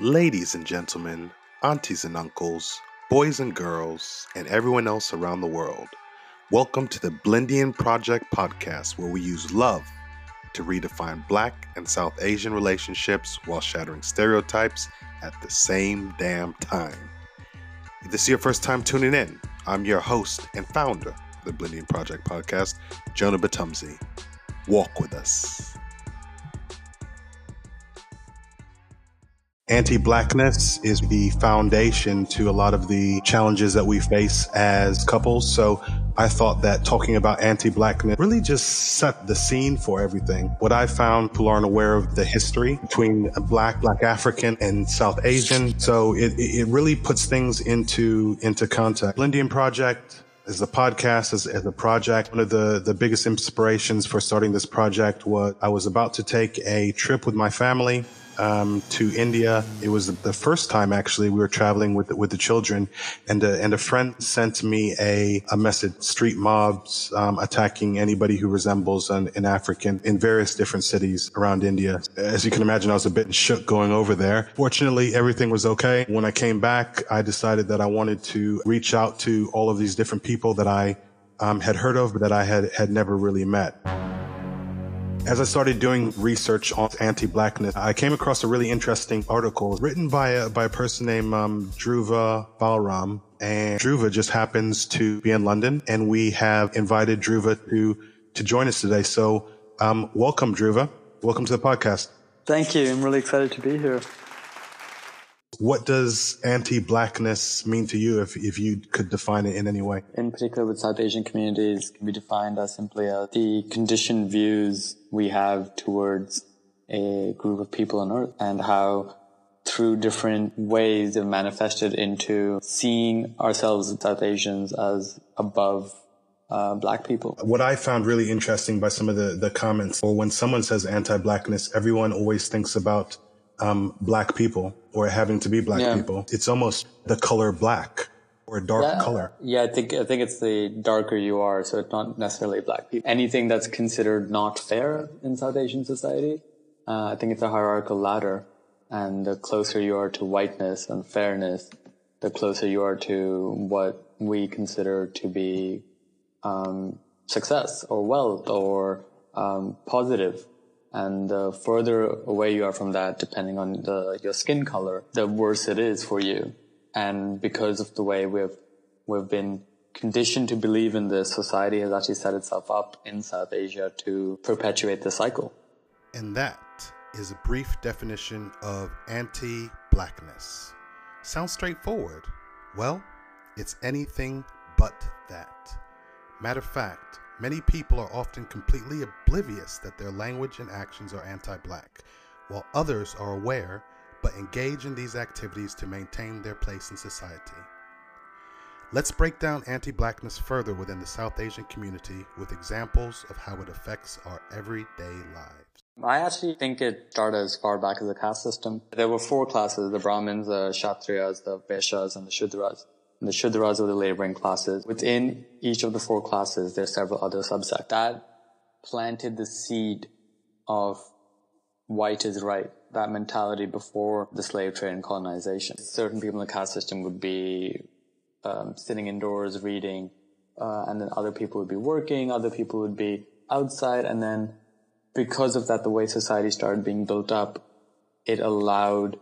Ladies and gentlemen, aunties and uncles, boys and girls, and everyone else around the world, welcome to the Blindian Project podcast, where we use love to redefine Black and South Asian relationships while shattering stereotypes at the same damn time. If this is your first time tuning in, I'm your host and founder of the Blindian Project podcast, Jonah Batumzi. Walk with us. Anti blackness is the foundation to a lot of the challenges that we face as couples. So I thought that talking about anti blackness really just set the scene for everything. What I found, people aren't aware of the history between black, black African and South Asian. So it, it really puts things into, into context. Blindian Project as a podcast, as, as a project. One of the, the biggest inspirations for starting this project was I was about to take a trip with my family um, to India. It was the first time actually we were traveling with the, with the children, and a, and a friend sent me a, a message: street mobs um, attacking anybody who resembles an, an, African in various different cities around India. As you can imagine, I was a bit shook going over there. Fortunately, everything was okay. When I came back, I decided that I wanted to reach out to all of these different people that I um, had heard of, but that I had had never really met. As I started doing research on anti-blackness, I came across a really interesting article written by a, by a person named um, Dhruva Balram. And Dhruva just happens to be in London, and we have invited Dhruva to to join us today. So, um, welcome, Dhruva. Welcome to the podcast. Thank you. I'm really excited to be here. What does anti-blackness mean to you, if, if you could define it in any way? In particular, with South Asian communities, can be defined as simply as the conditioned views we have towards a group of people on Earth, and how through different ways they've manifested into seeing ourselves as South Asians as above uh, black people. What I found really interesting by some of the, the comments, or when someone says anti-blackness, everyone always thinks about um, black people or having to be black yeah. people. It's almost the color black or dark color. Yeah, I think I think it's the darker you are, so it's not necessarily black people. Anything that's considered not fair in South Asian society, uh, I think it's a hierarchical ladder, and the closer you are to whiteness and fairness, the closer you are to what we consider to be um, success or wealth or um, positive and the further away you are from that, depending on the, your skin color, the worse it is for you. And because of the way we've, we've been conditioned to believe in this, society has actually set itself up in South Asia to perpetuate the cycle. And that is a brief definition of anti blackness. Sounds straightforward. Well, it's anything but that. Matter of fact, Many people are often completely oblivious that their language and actions are anti black, while others are aware but engage in these activities to maintain their place in society. Let's break down anti blackness further within the South Asian community with examples of how it affects our everyday lives. I actually think it started as far back as the caste system. There were four classes the Brahmins, the Kshatriyas, the Vaishyas, and the Shudras the Shudras are the laboring classes. Within each of the four classes, there are several other subsects. That planted the seed of white is right, that mentality before the slave trade and colonization. Certain people in the caste system would be um, sitting indoors reading, uh, and then other people would be working, other people would be outside, and then because of that, the way society started being built up, it allowed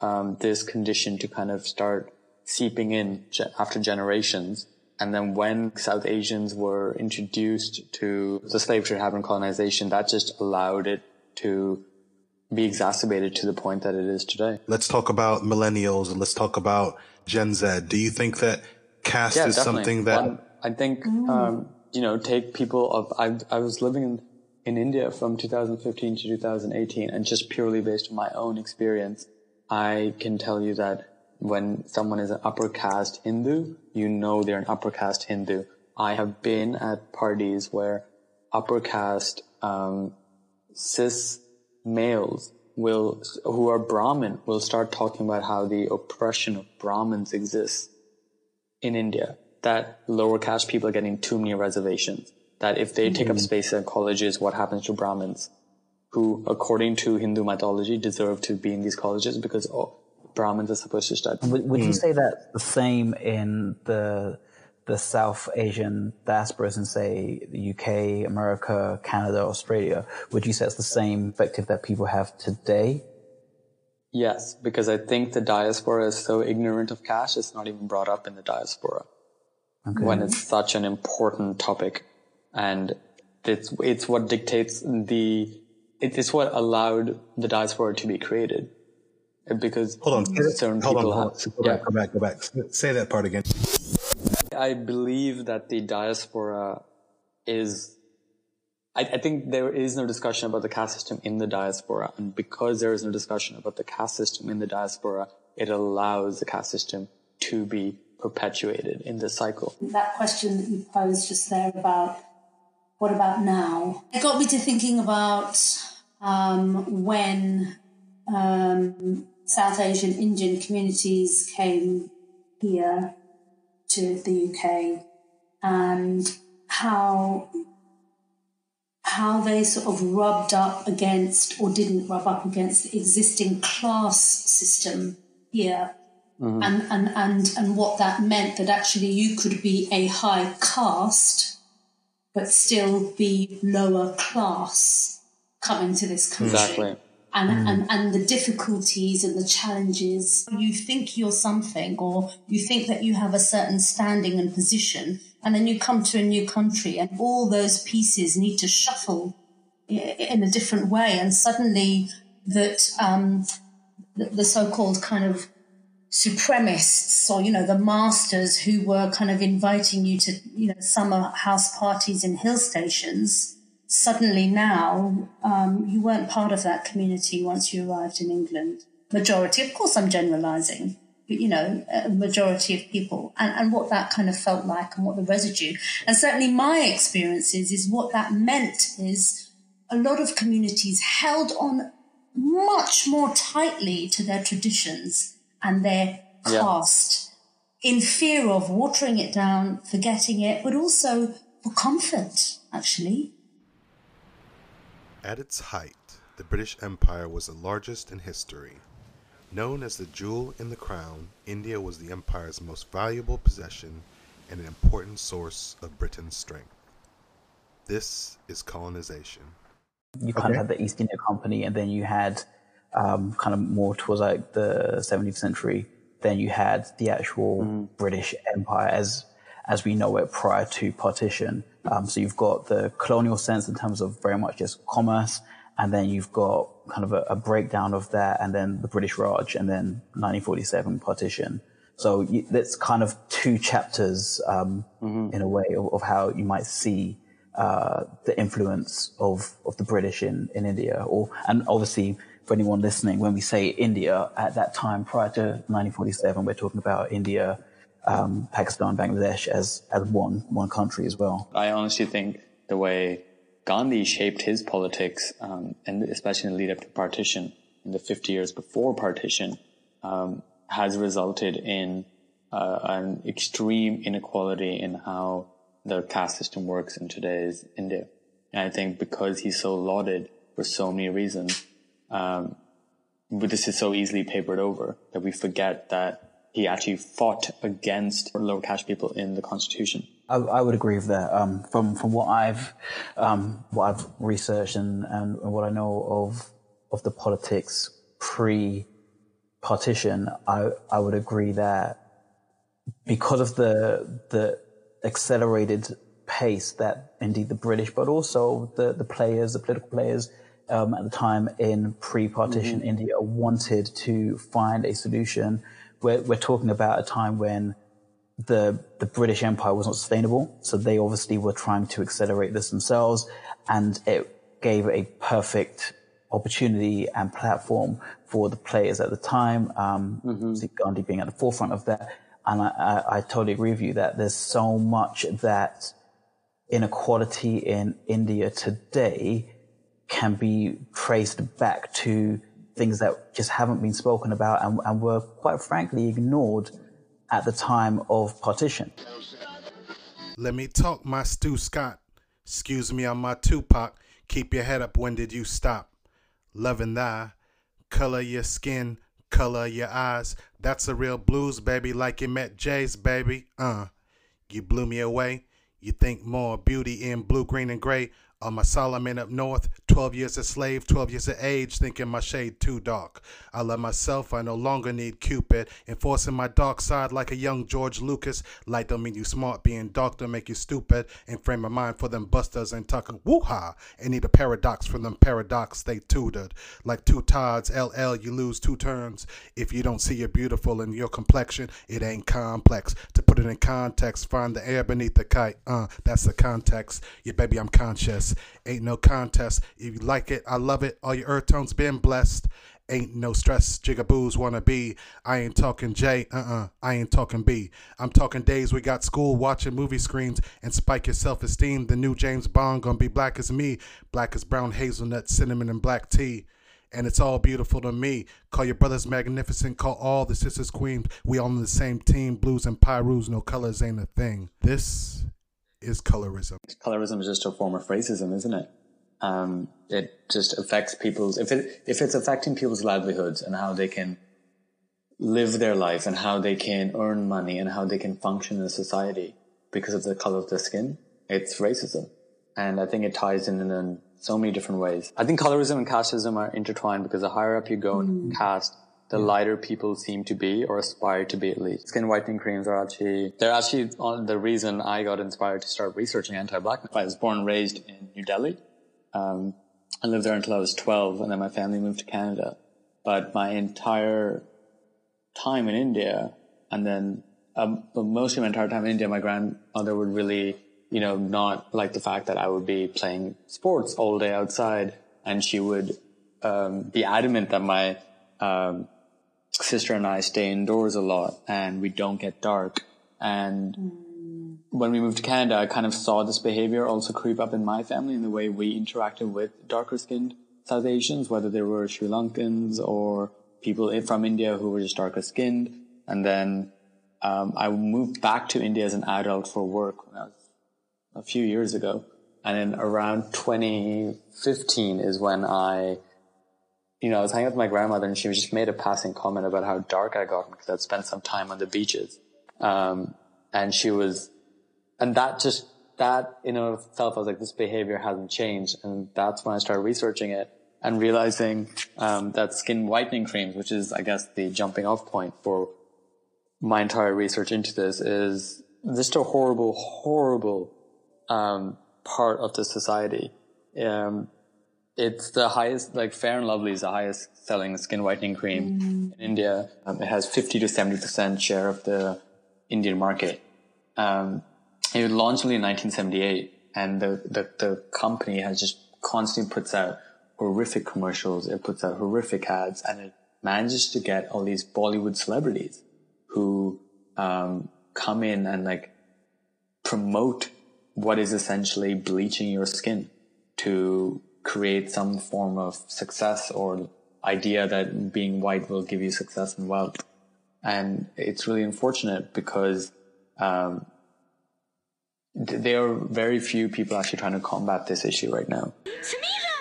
um, this condition to kind of start seeping in after generations. And then when South Asians were introduced to the slave trade having colonization, that just allowed it to be exacerbated to the point that it is today. Let's talk about millennials and let's talk about Gen Z. Do you think that caste yeah, is definitely. something that um, I think um, you know take people of I I was living in in India from 2015 to 2018 and just purely based on my own experience I can tell you that when someone is an upper caste Hindu, you know they're an upper caste Hindu. I have been at parties where upper caste um, cis males will, who are Brahmin, will start talking about how the oppression of Brahmins exists in India. That lower caste people are getting too many reservations. That if they mm-hmm. take up mm-hmm. space in colleges, what happens to Brahmins, who, according to Hindu mythology, deserve to be in these colleges because oh, Brahmins are supposed to study. Would, would mm. you say that the same in the the South Asian diasporas in, say, the UK, America, Canada, Australia? Would you say it's the same perspective that people have today? Yes, because I think the diaspora is so ignorant of caste, it's not even brought up in the diaspora okay. when it's such an important topic. And it's, it's what dictates the, it's what allowed the diaspora to be created. Because hold on, certain hold people on, hold on. Go yeah. back, go back, go back. Say that part again. I believe that the diaspora is I, I, think there is no discussion about the caste system in the diaspora. And because there is no discussion about the caste system in the diaspora, it allows the caste system to be perpetuated in this cycle. That question that you posed just there about what about now? It got me to thinking about um, when um, South Asian Indian communities came here to the UK and how how they sort of rubbed up against or didn't rub up against the existing class system here. Mm-hmm. And, and, and, and what that meant that actually you could be a high caste, but still be lower class coming to this country. Exactly. And, mm. and, and the difficulties and the challenges. You think you're something or you think that you have a certain standing and position and then you come to a new country and all those pieces need to shuffle in a different way. And suddenly that, um, the, the so-called kind of supremacists or, you know, the masters who were kind of inviting you to, you know, summer house parties in hill stations. Suddenly now, um, you weren't part of that community once you arrived in England. Majority, of course, I'm generalizing, but you know, a majority of people and, and what that kind of felt like and what the residue. And certainly my experiences is what that meant is a lot of communities held on much more tightly to their traditions and their caste yeah. in fear of watering it down, forgetting it, but also for comfort, actually. At its height, the British Empire was the largest in history Known as the jewel in the crown, India was the empire's most valuable possession and an important source of Britain's strength. This is colonization. You kind okay. of had the East India Company, and then you had um, kind of more towards like the 17th century. Then you had the actual mm. British Empire as as we know it prior to partition. Um, so you've got the colonial sense in terms of very much just commerce, and then you've got kind of a, a, breakdown of that, and then the British Raj, and then 1947 partition. So you, that's kind of two chapters um, mm-hmm. in a way of, of, how you might see uh, the influence of, of the British in, in India. Or and obviously for anyone listening, when we say India at that time prior to 1947, we're talking about India, um, Pakistan, Bangladesh as as one one country as well. I honestly think the way Gandhi shaped his politics, um, and especially in the lead up to partition, in the 50 years before partition, um, has resulted in uh, an extreme inequality in how the caste system works in today's India. And I think because he's so lauded for so many reasons, um, but this is so easily papered over that we forget that he actually fought against lower caste people in the constitution. I, I would agree with that. Um, from from what I've um, what I've researched and, and what I know of of the politics pre partition, I I would agree that because of the the accelerated pace that indeed the British, but also the the players, the political players um, at the time in pre-partition mm-hmm. India wanted to find a solution. We're, we're talking about a time when the the British Empire was not sustainable, so they obviously were trying to accelerate this themselves, and it gave a perfect opportunity and platform for the players at the time. Um, mm-hmm. Gandhi being at the forefront of that, and I, I, I totally agree with you that there's so much that inequality in India today can be traced back to things that just haven't been spoken about and, and were quite frankly ignored at the time of partition. Let me talk, my Stu Scott. Excuse me, I'm my Tupac. Keep your head up, when did you stop? Loving thy color your skin, Color your eyes, that's a real blues, baby, like you met Jay's, baby. Uh, you blew me away. You think more beauty in blue, green, and gray on my Solomon Northup, 12 years a slave, 12 years of age, thinking my shade too dark. I love myself, I no longer need Cupid. Enforcing my dark side like a young George Lucas. Light don't mean you smart, being dark don't make you stupid. And frame of mind for them busters and talking woo-ha. And need a paradox from them paradox they tutored. Like two Todds, LL, you lose two turns. If you don't see you're beautiful in your complexion, it ain't complex. To put it in context, find the air beneath the kite. Uh, that's the context. Yeah, baby, I'm conscious. Ain't no contest. If you like it, I love it. All your earth tones been blessed. Ain't no stress, jigaboos wanna be. I ain't talking J, uh uh, I ain't talking B. I'm talking days we got school watching movie screens and spike your self esteem. The new James Bond gonna be black as me, black as brown hazelnut, cinnamon, and black tea. And it's all beautiful to me. Call your brothers magnificent, call all the sisters queens. We all on the same team, blues and pyrus, no colors ain't a thing. This is colorism. Colorism is just a form of racism, isn't it? Um, it just affects people's if it if it's affecting people's livelihoods and how they can live their life and how they can earn money and how they can function in society because of the color of their skin. It's racism, and I think it ties in in so many different ways. I think colorism and casteism are intertwined because the higher up you go in caste, the lighter people seem to be or aspire to be at least. Skin whitening creams are actually, they're actually the reason I got inspired to start researching anti-blackness. I was born and raised in New Delhi. Um, I lived there until I was 12 and then my family moved to Canada. But my entire time in India and then um, but most of my entire time in India, my grandmother would really, you know, not like the fact that I would be playing sports all day outside and she would um, be adamant that my um, sister and I stay indoors a lot and we don't get dark. And when we moved to Canada, I kind of saw this behavior also creep up in my family in the way we interacted with darker skinned South Asians, whether they were Sri Lankans or people from India who were just darker skinned. And then um, I moved back to India as an adult for work when I was a few years ago. And then around 2015 is when I you know, I was hanging out with my grandmother and she just made a passing comment about how dark I got because I'd spent some time on the beaches. Um, and she was, and that just, that in of itself, I was like, this behavior hasn't changed. And that's when I started researching it and realizing, um, that skin whitening creams, which is, I guess, the jumping off point for my entire research into this is just a horrible, horrible, um, part of the society. Um, it's the highest, like Fair and Lovely is the highest selling skin whitening cream mm. in India. Um, it has 50 to 70% share of the Indian market. Um, it launched only in 1978 and the, the, the company has just constantly puts out horrific commercials. It puts out horrific ads and it manages to get all these Bollywood celebrities who, um, come in and like promote what is essentially bleaching your skin to create some form of success or idea that being white will give you success and wealth. And it's really unfortunate because um, th- there are very few people actually trying to combat this issue right now. Samira!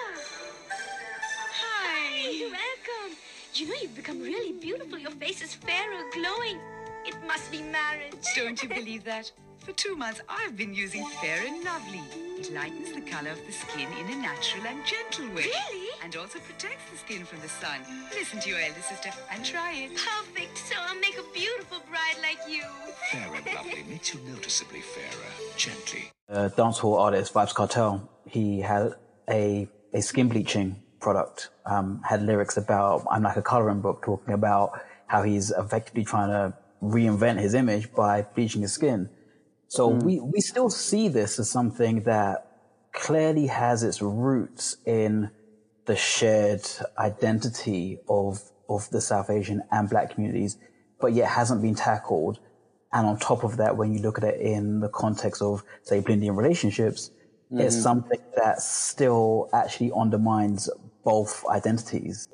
Hi! You're welcome. You know, you've become really beautiful. Your face is fairer, glowing. It must be marriage. Don't you believe that? For two months, I've been using Fair and Lovely. It lightens the color of the skin in a natural and gentle way. Really? And also protects the skin from the sun. Listen to your elder sister and try it. Perfect. So I'll make a beautiful bride like you. Fair and Lovely makes you noticeably fairer, gently. Uh, dancehall artist Vybz Kartel, he had a, a skin bleaching product, um, had lyrics about, I'm like a coloring book talking about how he's effectively trying to reinvent his image by bleaching his skin. So mm. we, we still see this as something that clearly has its roots in the shared identity of, of the South Asian and black communities, but yet hasn't been tackled. And on top of that, when you look at it in the context of, say, Blindian relationships, mm-hmm. it's something that still actually undermines both identities.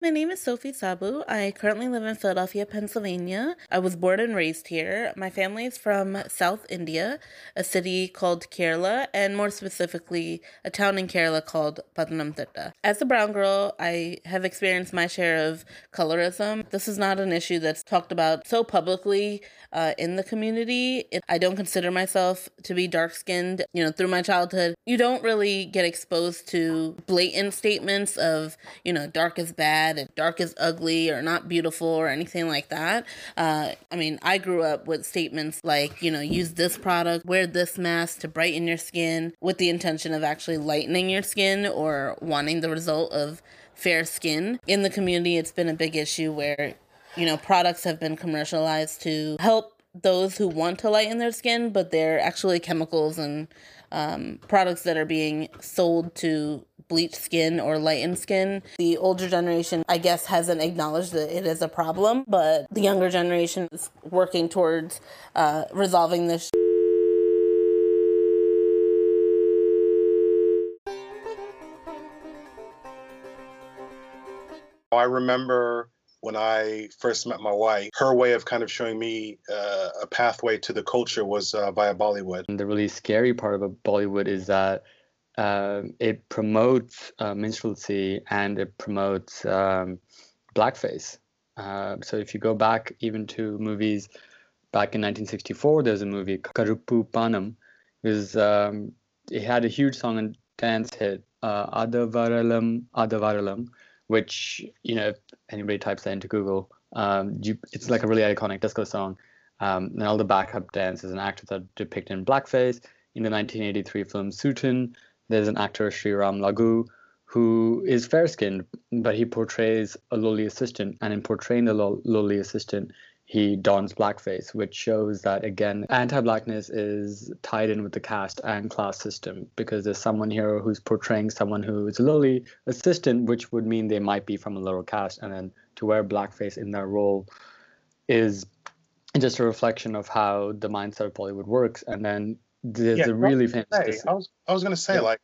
My name is Sophie Sabu. I currently live in Philadelphia, Pennsylvania. I was born and raised here. My family is from South India, a city called Kerala, and more specifically, a town in Kerala called Pathanamthitta. As a brown girl, I have experienced my share of colorism. This is not an issue that's talked about so publicly uh, in the community. It, I don't consider myself to be dark skinned. You know, through my childhood, you don't really get exposed to blatant statements of, you know, dark is bad bad, dark is ugly, or not beautiful, or anything like that. Uh, I mean, I grew up with statements like, you know, use this product, wear this mask to brighten your skin with the intention of actually lightening your skin or wanting the result of fair skin. In the community, it's been a big issue where, you know, products have been commercialized to help those who want to lighten their skin, but they're actually chemicals and um, products that are being sold to bleach skin or lightened skin. The older generation, I guess, hasn't acknowledged that it is a problem, but the younger generation is working towards uh, resolving this. I remember when I first met my wife, her way of kind of showing me uh, a pathway to the culture was uh, via Bollywood. And the really scary part about Bollywood is that uh, it promotes uh, minstrelsy and it promotes um, blackface. Uh, so if you go back even to movies back in 1964, there's a movie Karuppu Panam. It, was, um, it had a huge song and dance hit, uh, Adavaralam Adavaralam, which you know if anybody types that into Google, um, you, it's like a really iconic disco song. Um, and all the backup dancers and actors are depicted in blackface. In the 1983 film Sultan, there's an actor, Sriram Lagu, who is fair skinned, but he portrays a lowly assistant. And in portraying the lowly assistant, he dons blackface, which shows that, again, anti blackness is tied in with the caste and class system because there's someone here who's portraying someone who is a lowly assistant, which would mean they might be from a lower caste. And then to wear blackface in their role is just a reflection of how the mindset of Bollywood works. And then there's yeah, a really famous. Say, I was I was going to say yeah. like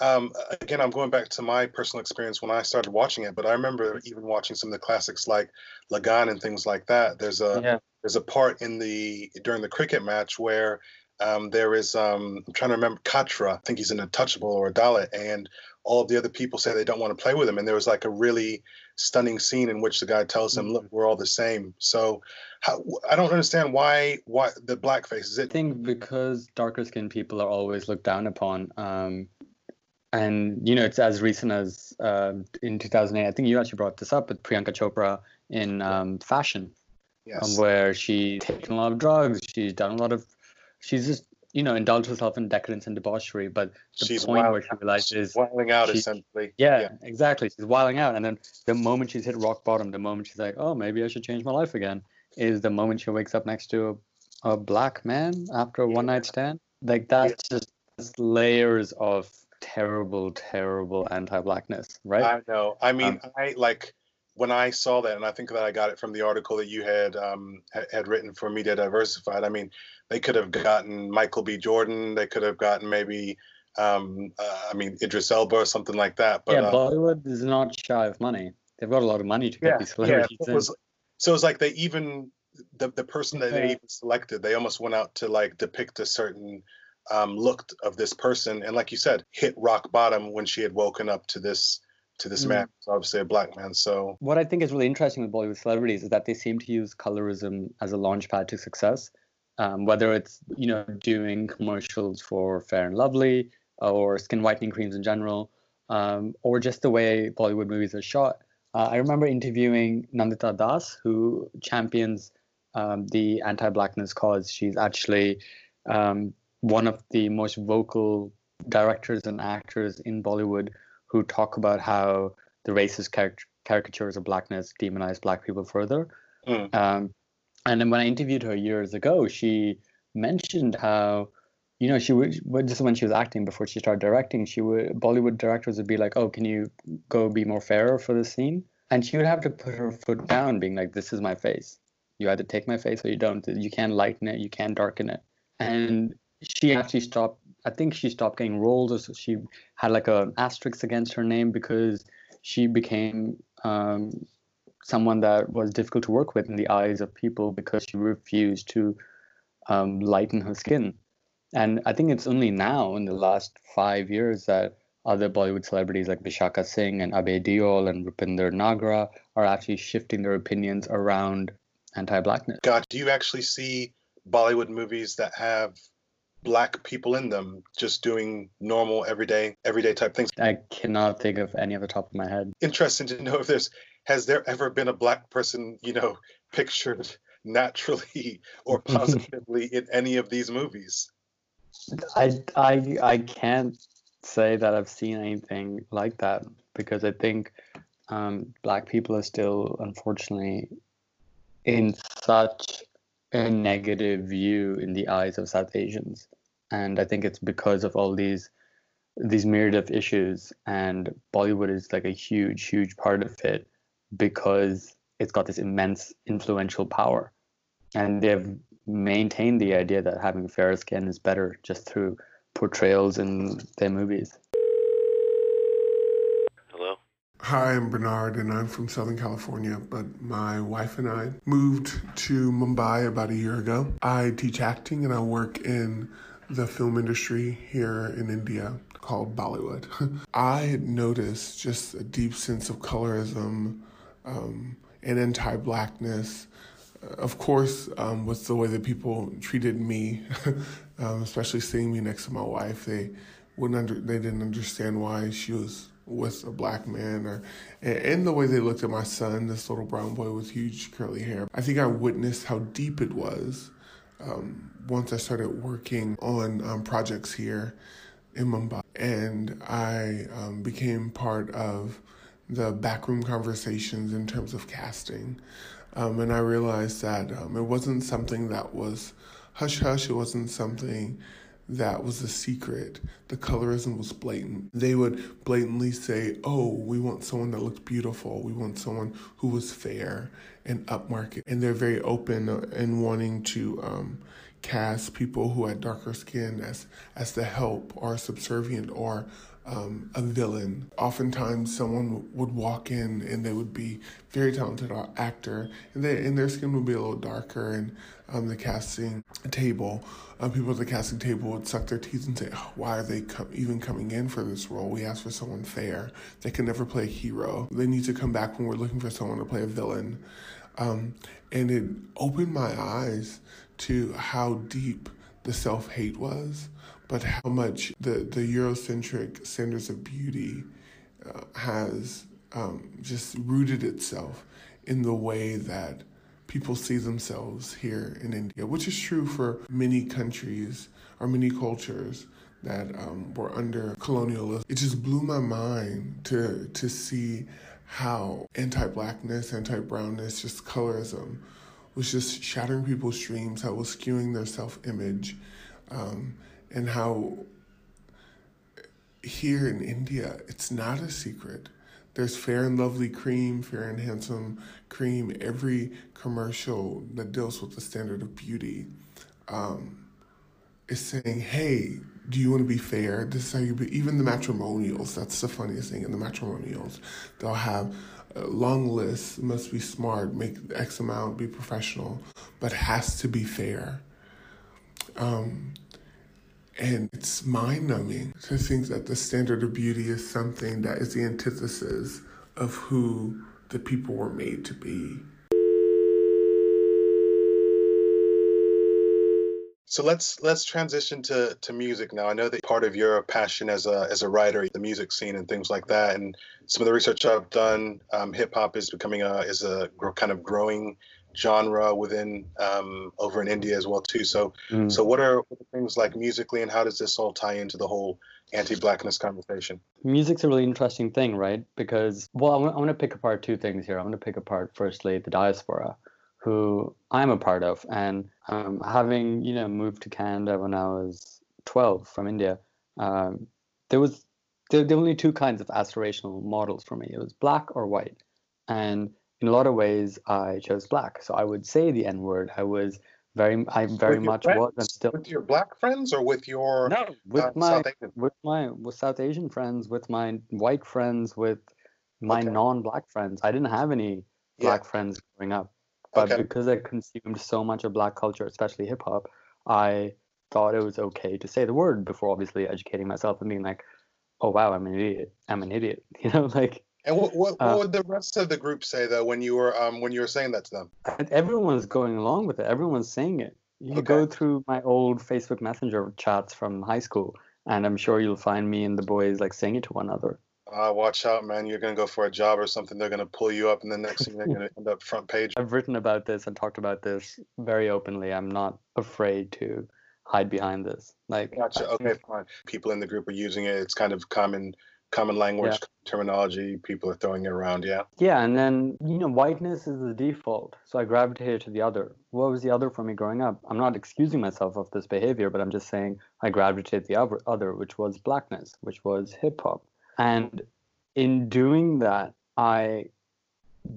um, again, I'm going back to my personal experience when I started watching it, but I remember even watching some of the classics like Lagaan and things like that. There's a yeah. there's a part in the during the cricket match where um, there is um, I'm trying to remember Kachra. I think he's an untouchable or a Dalit, and all of the other people say they don't want to play with him. And there was like a really stunning scene in which the guy tells him, "Look, we're all the same." So how, I don't understand why why the blackface is it. I think because darker skinned people are always looked down upon. Um, and you know it's as recent as uh, in 2008 i think you actually brought this up with priyanka chopra in um, fashion yes. um, where she's taken a lot of drugs she's done a lot of she's just you know indulged herself in decadence and debauchery but the she's point where she realizes wilding out she, essentially yeah, yeah, exactly she's wilding out and then the moment she's hit rock bottom the moment she's like oh maybe i should change my life again is the moment she wakes up next to a, a black man after a one night stand like that's yeah. just layers of terrible, terrible anti-blackness, right? I know. I mean, um, I like when I saw that, and I think that I got it from the article that you had um, had written for Media Diversified. I mean, they could have gotten Michael B. Jordan. They could have gotten maybe, um, uh, I mean, Idris Elba or something like that. But yeah, uh, Bollywood is not shy of money. They've got a lot of money to get yeah, these celebrities yeah, it was, So it's like they even the the person that they even selected, they almost went out to like depict a certain um, looked of this person, and like you said, hit rock bottom when she had woken up to this to this mm. man. Obviously a black man. So what I think is really interesting with Bollywood celebrities is that they seem to use colorism as a launchpad to success. Um, whether it's you know doing commercials for Fair and Lovely or skin whitening creams in general, um, or just the way Bollywood movies are shot. Uh, I remember interviewing Nandita Das, who champions um, the anti-blackness cause. She's actually um, one of the most vocal directors and actors in Bollywood who talk about how the racist caric- caricatures of blackness demonize black people further. Mm. Um, and then when I interviewed her years ago, she mentioned how, you know, she would just when she was acting before she started directing, she would Bollywood directors would be like, "Oh, can you go be more fairer for the scene?" And she would have to put her foot down, being like, "This is my face. You either take my face or you don't. You can't lighten it. You can't darken it." And she actually stopped i think she stopped getting roles she had like an asterisk against her name because she became um, someone that was difficult to work with in the eyes of people because she refused to um, lighten her skin. And I think it's only now in the last five years that other Bollywood celebrities like Vishaka Singh and Abhay Deol and Rupinder Nagra are actually shifting their opinions around anti-blackness. God, do you actually see Bollywood movies that have black people in them just doing normal everyday everyday type things. I cannot think of any other top of my head. Interesting to know if there's has there ever been a black person you know pictured naturally or positively in any of these movies? I i i can't say that i've seen anything like that because i think um, black people are still unfortunately in such a negative view in the eyes of South Asians, and I think it's because of all these these myriad of issues, and Bollywood is like a huge, huge part of it because it's got this immense influential power, and they've maintained the idea that having fair skin is better just through portrayals in their movies. Hello. Hi, I'm Bernard and I'm from Southern California, but my wife and I moved to Mumbai about a year ago. I teach acting and I work in the film industry here in India called Bollywood. I noticed just a deep sense of colorism um, and anti blackness. Of course, um, with the way that people treated me, um, especially seeing me next to my wife, they wouldn't under, they didn't understand why she was with a black man or and the way they looked at my son this little brown boy with huge curly hair i think i witnessed how deep it was um, once i started working on um, projects here in mumbai and i um, became part of the backroom conversations in terms of casting um, and i realized that um, it wasn't something that was hush hush it wasn't something that was the secret. The colorism was blatant. They would blatantly say, Oh, we want someone that looked beautiful. We want someone who was fair and upmarket. And they're very open in wanting to um, cast people who had darker skin as, as the help or subservient or um, a villain. Oftentimes, someone would walk in and they would be very talented actor, and they and their skin would be a little darker, and um, the casting table, um, people at the casting table would suck their teeth and say, oh, "Why are they even coming in for this role? We asked for someone fair. They can never play a hero. They need to come back when we're looking for someone to play a villain." Um, and it opened my eyes to how deep the self hate was but how much the, the Eurocentric standards of beauty uh, has um, just rooted itself in the way that people see themselves here in India, which is true for many countries or many cultures that um, were under colonialism. It just blew my mind to to see how anti-blackness, anti-brownness, just colorism was just shattering people's dreams, how it was skewing their self-image. Um, and how here in India, it's not a secret. There's fair and lovely cream, fair and handsome cream. Every commercial that deals with the standard of beauty um, is saying, hey, do you want to be fair? This is how you be. Even the matrimonials, that's the funniest thing in the matrimonials. They'll have long lists, must be smart, make X amount, be professional, but has to be fair. Um, and it's mind numbing to think that the standard of beauty is something that is the antithesis of who the people were made to be. So let's let's transition to, to music now. I know that part of your passion as a as a writer, the music scene and things like that, and some of the research I've done, um, hip hop is becoming a is a kind of growing genre within um, over in India as well too. So, mm. so what are, what are things like musically, and how does this all tie into the whole anti-blackness conversation? Music's a really interesting thing, right? Because well, I want to pick apart two things here. I'm going to pick apart firstly the diaspora, who I'm a part of, and um, having you know moved to Canada when I was 12 from India, um, there was there, there were only two kinds of aspirational models for me. It was black or white, and in a lot of ways, I chose black. So I would say the N word. I was very, I very much friends? was and still. With your black friends or with your no, with uh, my South with my with South Asian friends, with my white friends, with my Okay. non-black friends. I didn't have any black friends growing up, but Okay. because I consumed so much of black culture, especially hip hop, I thought it was okay to say the word before obviously educating myself and being like, "Oh wow, I'm an idiot. I'm an idiot." You know, like And what what, Uh, what would the rest of the group say though when you were um when you were saying that to them? everyone's going along with it. Everyone's saying it. You Okay. go through my old Facebook Messenger chats from high school, and I'm sure you'll find me and the boys like saying it to one another. Uh, watch out, man! You're gonna go for a job or something. They're gonna pull you up, and the next thing they're gonna end up front page. I've written about this and talked about this very openly. I'm not afraid to hide behind this. Like, Gotcha. Okay, fine. People in the group are using it. It's kind of common common language terminology. People are throwing it around. Yeah. yeah, and then you know, whiteness is the default, so I gravitated to the other. What was the other for me growing up? I'm not excusing myself of this behavior, but I'm just saying I gravitated the other, other, which was blackness, which was hip hop, and in doing that, I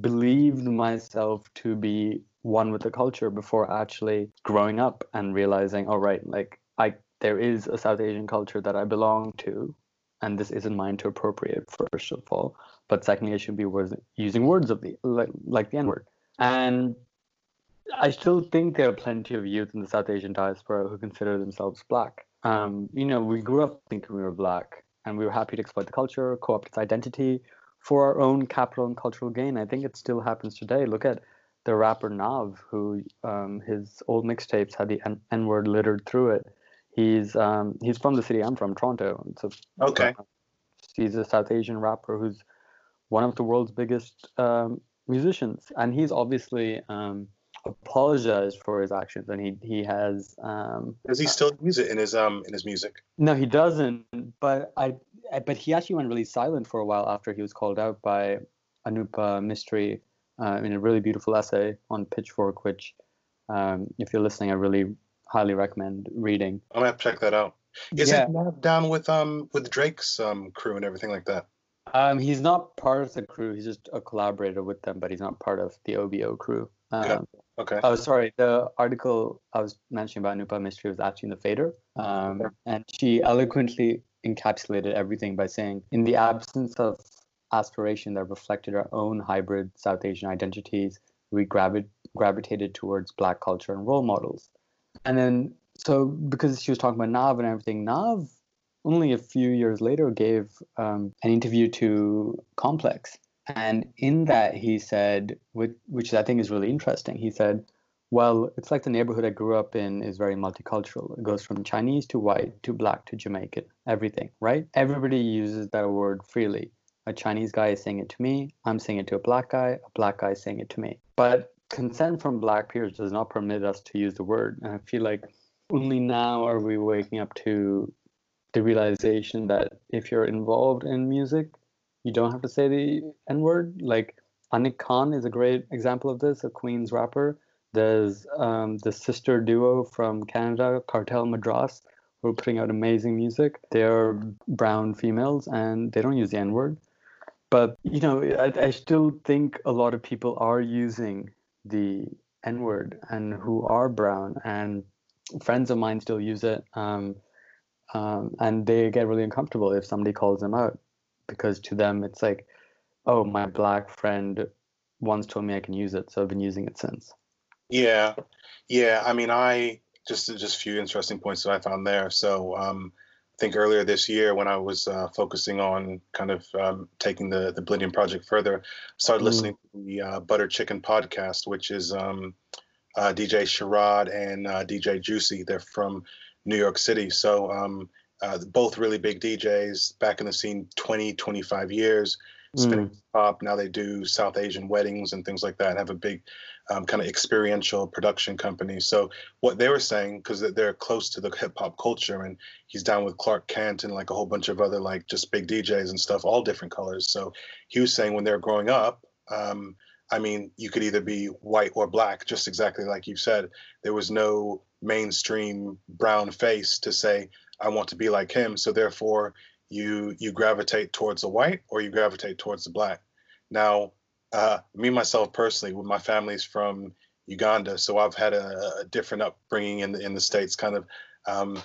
believed myself to be one with the culture before actually growing up and realizing, all right, like I there is a South Asian culture that I belong to, and this isn't mine to appropriate first of all. But secondly, I should be using words of the like like the N word. And I still think there are plenty of youth in the South Asian diaspora who consider themselves black. Um, you know, we grew up thinking we were black, and we were happy to exploit the culture, co-opt its identity for our own capital and cultural gain. I think it still happens today. Look at the rapper Nav, who um, his old mixtapes had the N- N-word littered through it. He's um, he's from the city I'm from, Toronto. A, Okay. he's a South Asian rapper who's one of the world's biggest um, musicians, and he's obviously um, apologized for his actions, and he he has um, Does he still use it in his um in his music? no, he doesn't. But I, I- but he actually went really silent for a while after he was called out by Anupa Mistry uh, in a really beautiful essay on Pitchfork, which, um, if you're listening, I really highly recommend reading. I'm gonna have to check that out. Is Yeah. it Nav down with um with Drake's um crew and everything like that? Um, he's not part of the crew. He's just a collaborator with them, but he's not part of the OVO crew. Okay. Um, Okay. Oh, sorry. The article I was mentioning about Anupa Mistry was actually in the Fader, um, and she eloquently encapsulated everything by saying, "In the absence of aspiration that reflected our own hybrid South Asian identities, we gravi- gravitated towards Black culture and role models." And then, so because she was talking about Nav and everything, Nav only a few years later gave um, an interview to Complex. And in that, he said, which, which I think is really interesting, he said, well, it's like the neighborhood I grew up in is very multicultural. It goes from Chinese to white to black to Jamaican, everything, right? Everybody uses that word freely. A Chinese guy is saying it to me, I'm saying it to a black guy, a black guy is saying it to me. But consent from black peers does not permit us to use the word. And I feel like only now are we waking up to the realization that if you're involved in music, you don't have to say the N word. Like Anik Khan is a great example of this, a Queens rapper. There's um, the sister duo from Canada, Cartel Madras, who are putting out amazing music. They're brown females and they don't use the N word. But, you know, I, I still think a lot of people are using the N word and who are brown, and friends of mine still use it. Um, um, and they get really uncomfortable if somebody calls them out because to them it's like, oh, my black friend once told me I can use it, so I've been using it since. Yeah, yeah. I mean, I just just a few interesting points that I found there. So, um, I think earlier this year when I was uh, focusing on kind of um, taking the the Blindian project further, started Mm. listening to the uh, Butter Chicken podcast, which is um, uh, DJ Sharad and uh, DJ Juicy. They're from New York City, so um, uh, both really big DJs back in the scene 20, 25 years. Spinning pop. Now they do South Asian weddings and things like that. Have a big um, kind of experiential production company. So what they were saying, because they're close to the hip hop culture, and he's down with Clark Kent and like a whole bunch of other like just big DJs and stuff, all different colors. So he was saying when they're growing up, um, I mean, you could either be white or black, just exactly like you said. There was no mainstream brown face to say I want to be like him. So therefore, you you gravitate towards the white or you gravitate towards the black. Now, uh, me myself personally, with my family's from Uganda, so I've had a, a different upbringing in the in the states. Kind of um,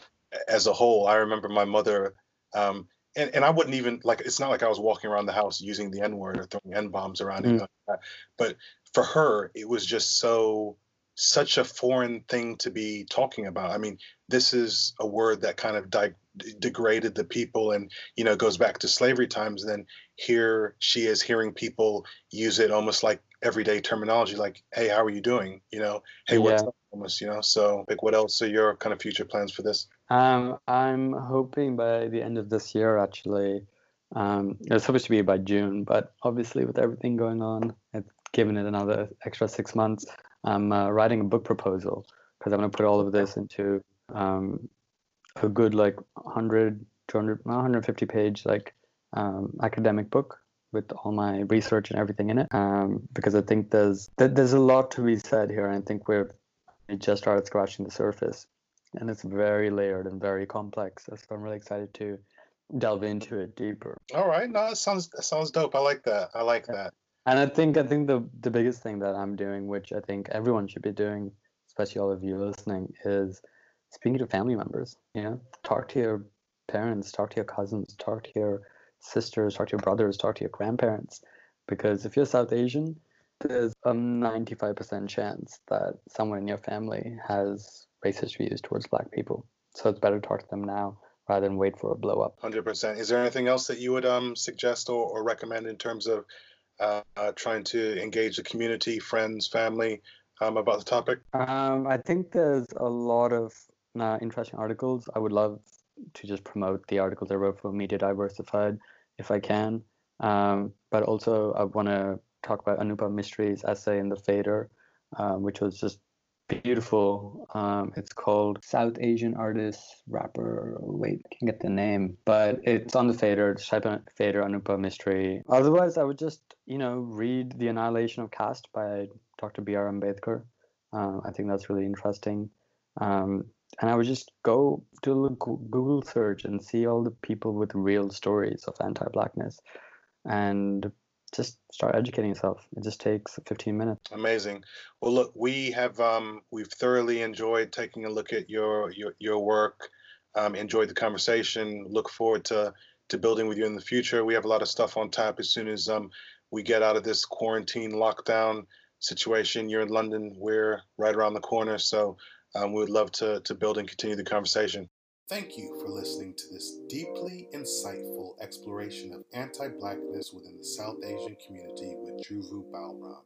as a whole, I remember my mother um, and, and I wouldn't even like it's not like I was walking around the house using the N word or throwing N bombs around Mm. it. But for her, it was just so such a foreign thing to be talking about. I mean, this is a word that kind of di- degraded the people and you know goes back to slavery times. And then here she is hearing people use it almost like everyday terminology, like "Hey, how are you doing?" You know, "Hey, what's Yeah. up?" Almost, you know. So, like, what else are your kind of future plans for this? Um, I'm hoping by the end of this year, actually. Um, it was supposed to be by June, but obviously with everything going on, it's given it another extra six months. I'm uh, writing a book proposal because I'm going to put all of this into um, a good like 100, 200, 150 page like um, academic book with all my research and everything in it. Um, because I think there's there- there's a lot to be said here, and I think we're we just started scratching the surface and it's very layered and very complex. So I'm really excited to delve into it deeper. All right, no, that sounds that sounds dope. I like that. I like that. And I think I think the the biggest thing that I'm doing, which I think everyone should be doing, especially all of you listening, is speaking to family members. You know, talk to your parents, talk to your cousins, talk to your sisters, talk to your brothers, talk to your grandparents. Because if you're South Asian, there's a 95% chance that someone in your family has racist views towards black people. So it's better to talk to them now rather than wait for a blow up. Hundred percent. Is there anything else that you would um suggest or, or recommend in terms of uh, trying to engage the community, friends, family um, about the topic? Um, I think there's a lot of uh, interesting articles. I would love to just promote the articles I wrote for Media Diversified if I can. Um, but also, I want to talk about Anupa Mistry's essay in The Fader, um, which was just beautiful. Um, it's called South Asian Artist Rapper. Wait, I can't get the name, but it's on The Fader. Type in Fader Anupa Mistry. Otherwise, I would just, you know, read The Annihilation of Caste by Dr. B.R. Ambedkar. Um, I think that's really interesting. Um, and I would just go do a Google search and see all the people with real stories of anti-blackness, and just start educating yourself. It just takes 15 minutes. Amazing. Well, look, we have um, we've thoroughly enjoyed taking a look at your your your work. Um, enjoyed the conversation. Look forward to to building with you in the future. We have a lot of stuff on tap as soon as um, we get out of this quarantine lockdown situation. You're in London. We're right around the corner, so um, we would love to to build and continue the conversation. Thank you for listening to this deeply insightful exploration of anti blackness within the South Asian community with Dhruva Balram.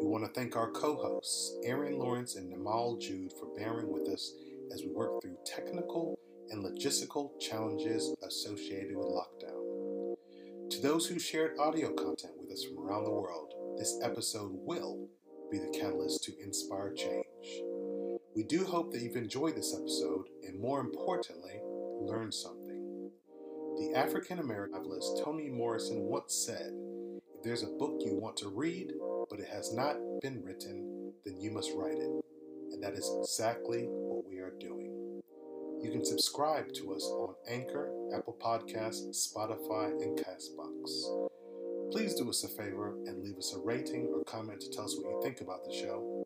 We want to thank our co hosts, Aaron Lawrence and Namal Jude, for bearing with us as we work through technical and logistical challenges associated with lockdown. To those who shared audio content with us from around the world, this episode will be the catalyst to inspire change. We do hope that you've enjoyed this episode and, more importantly, learned something. The African American novelist Toni Morrison once said, If there's a book you want to read, but it has not been written, then you must write it. And that is exactly what we are doing. You can subscribe to us on Anchor, Apple Podcasts, Spotify, and Castbox. Please do us a favor and leave us a rating or comment to tell us what you think about the show.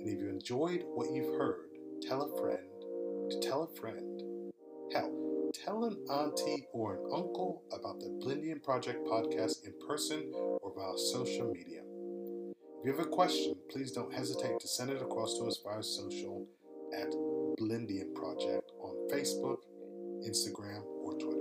And if you enjoyed what you've heard, tell a friend to tell a friend. Hell, tell an auntie or an uncle about the Blindian Project podcast in person or via social media. If you have a question, please don't hesitate to send it across to us via social at Blindian Project on Facebook, Instagram, or Twitter.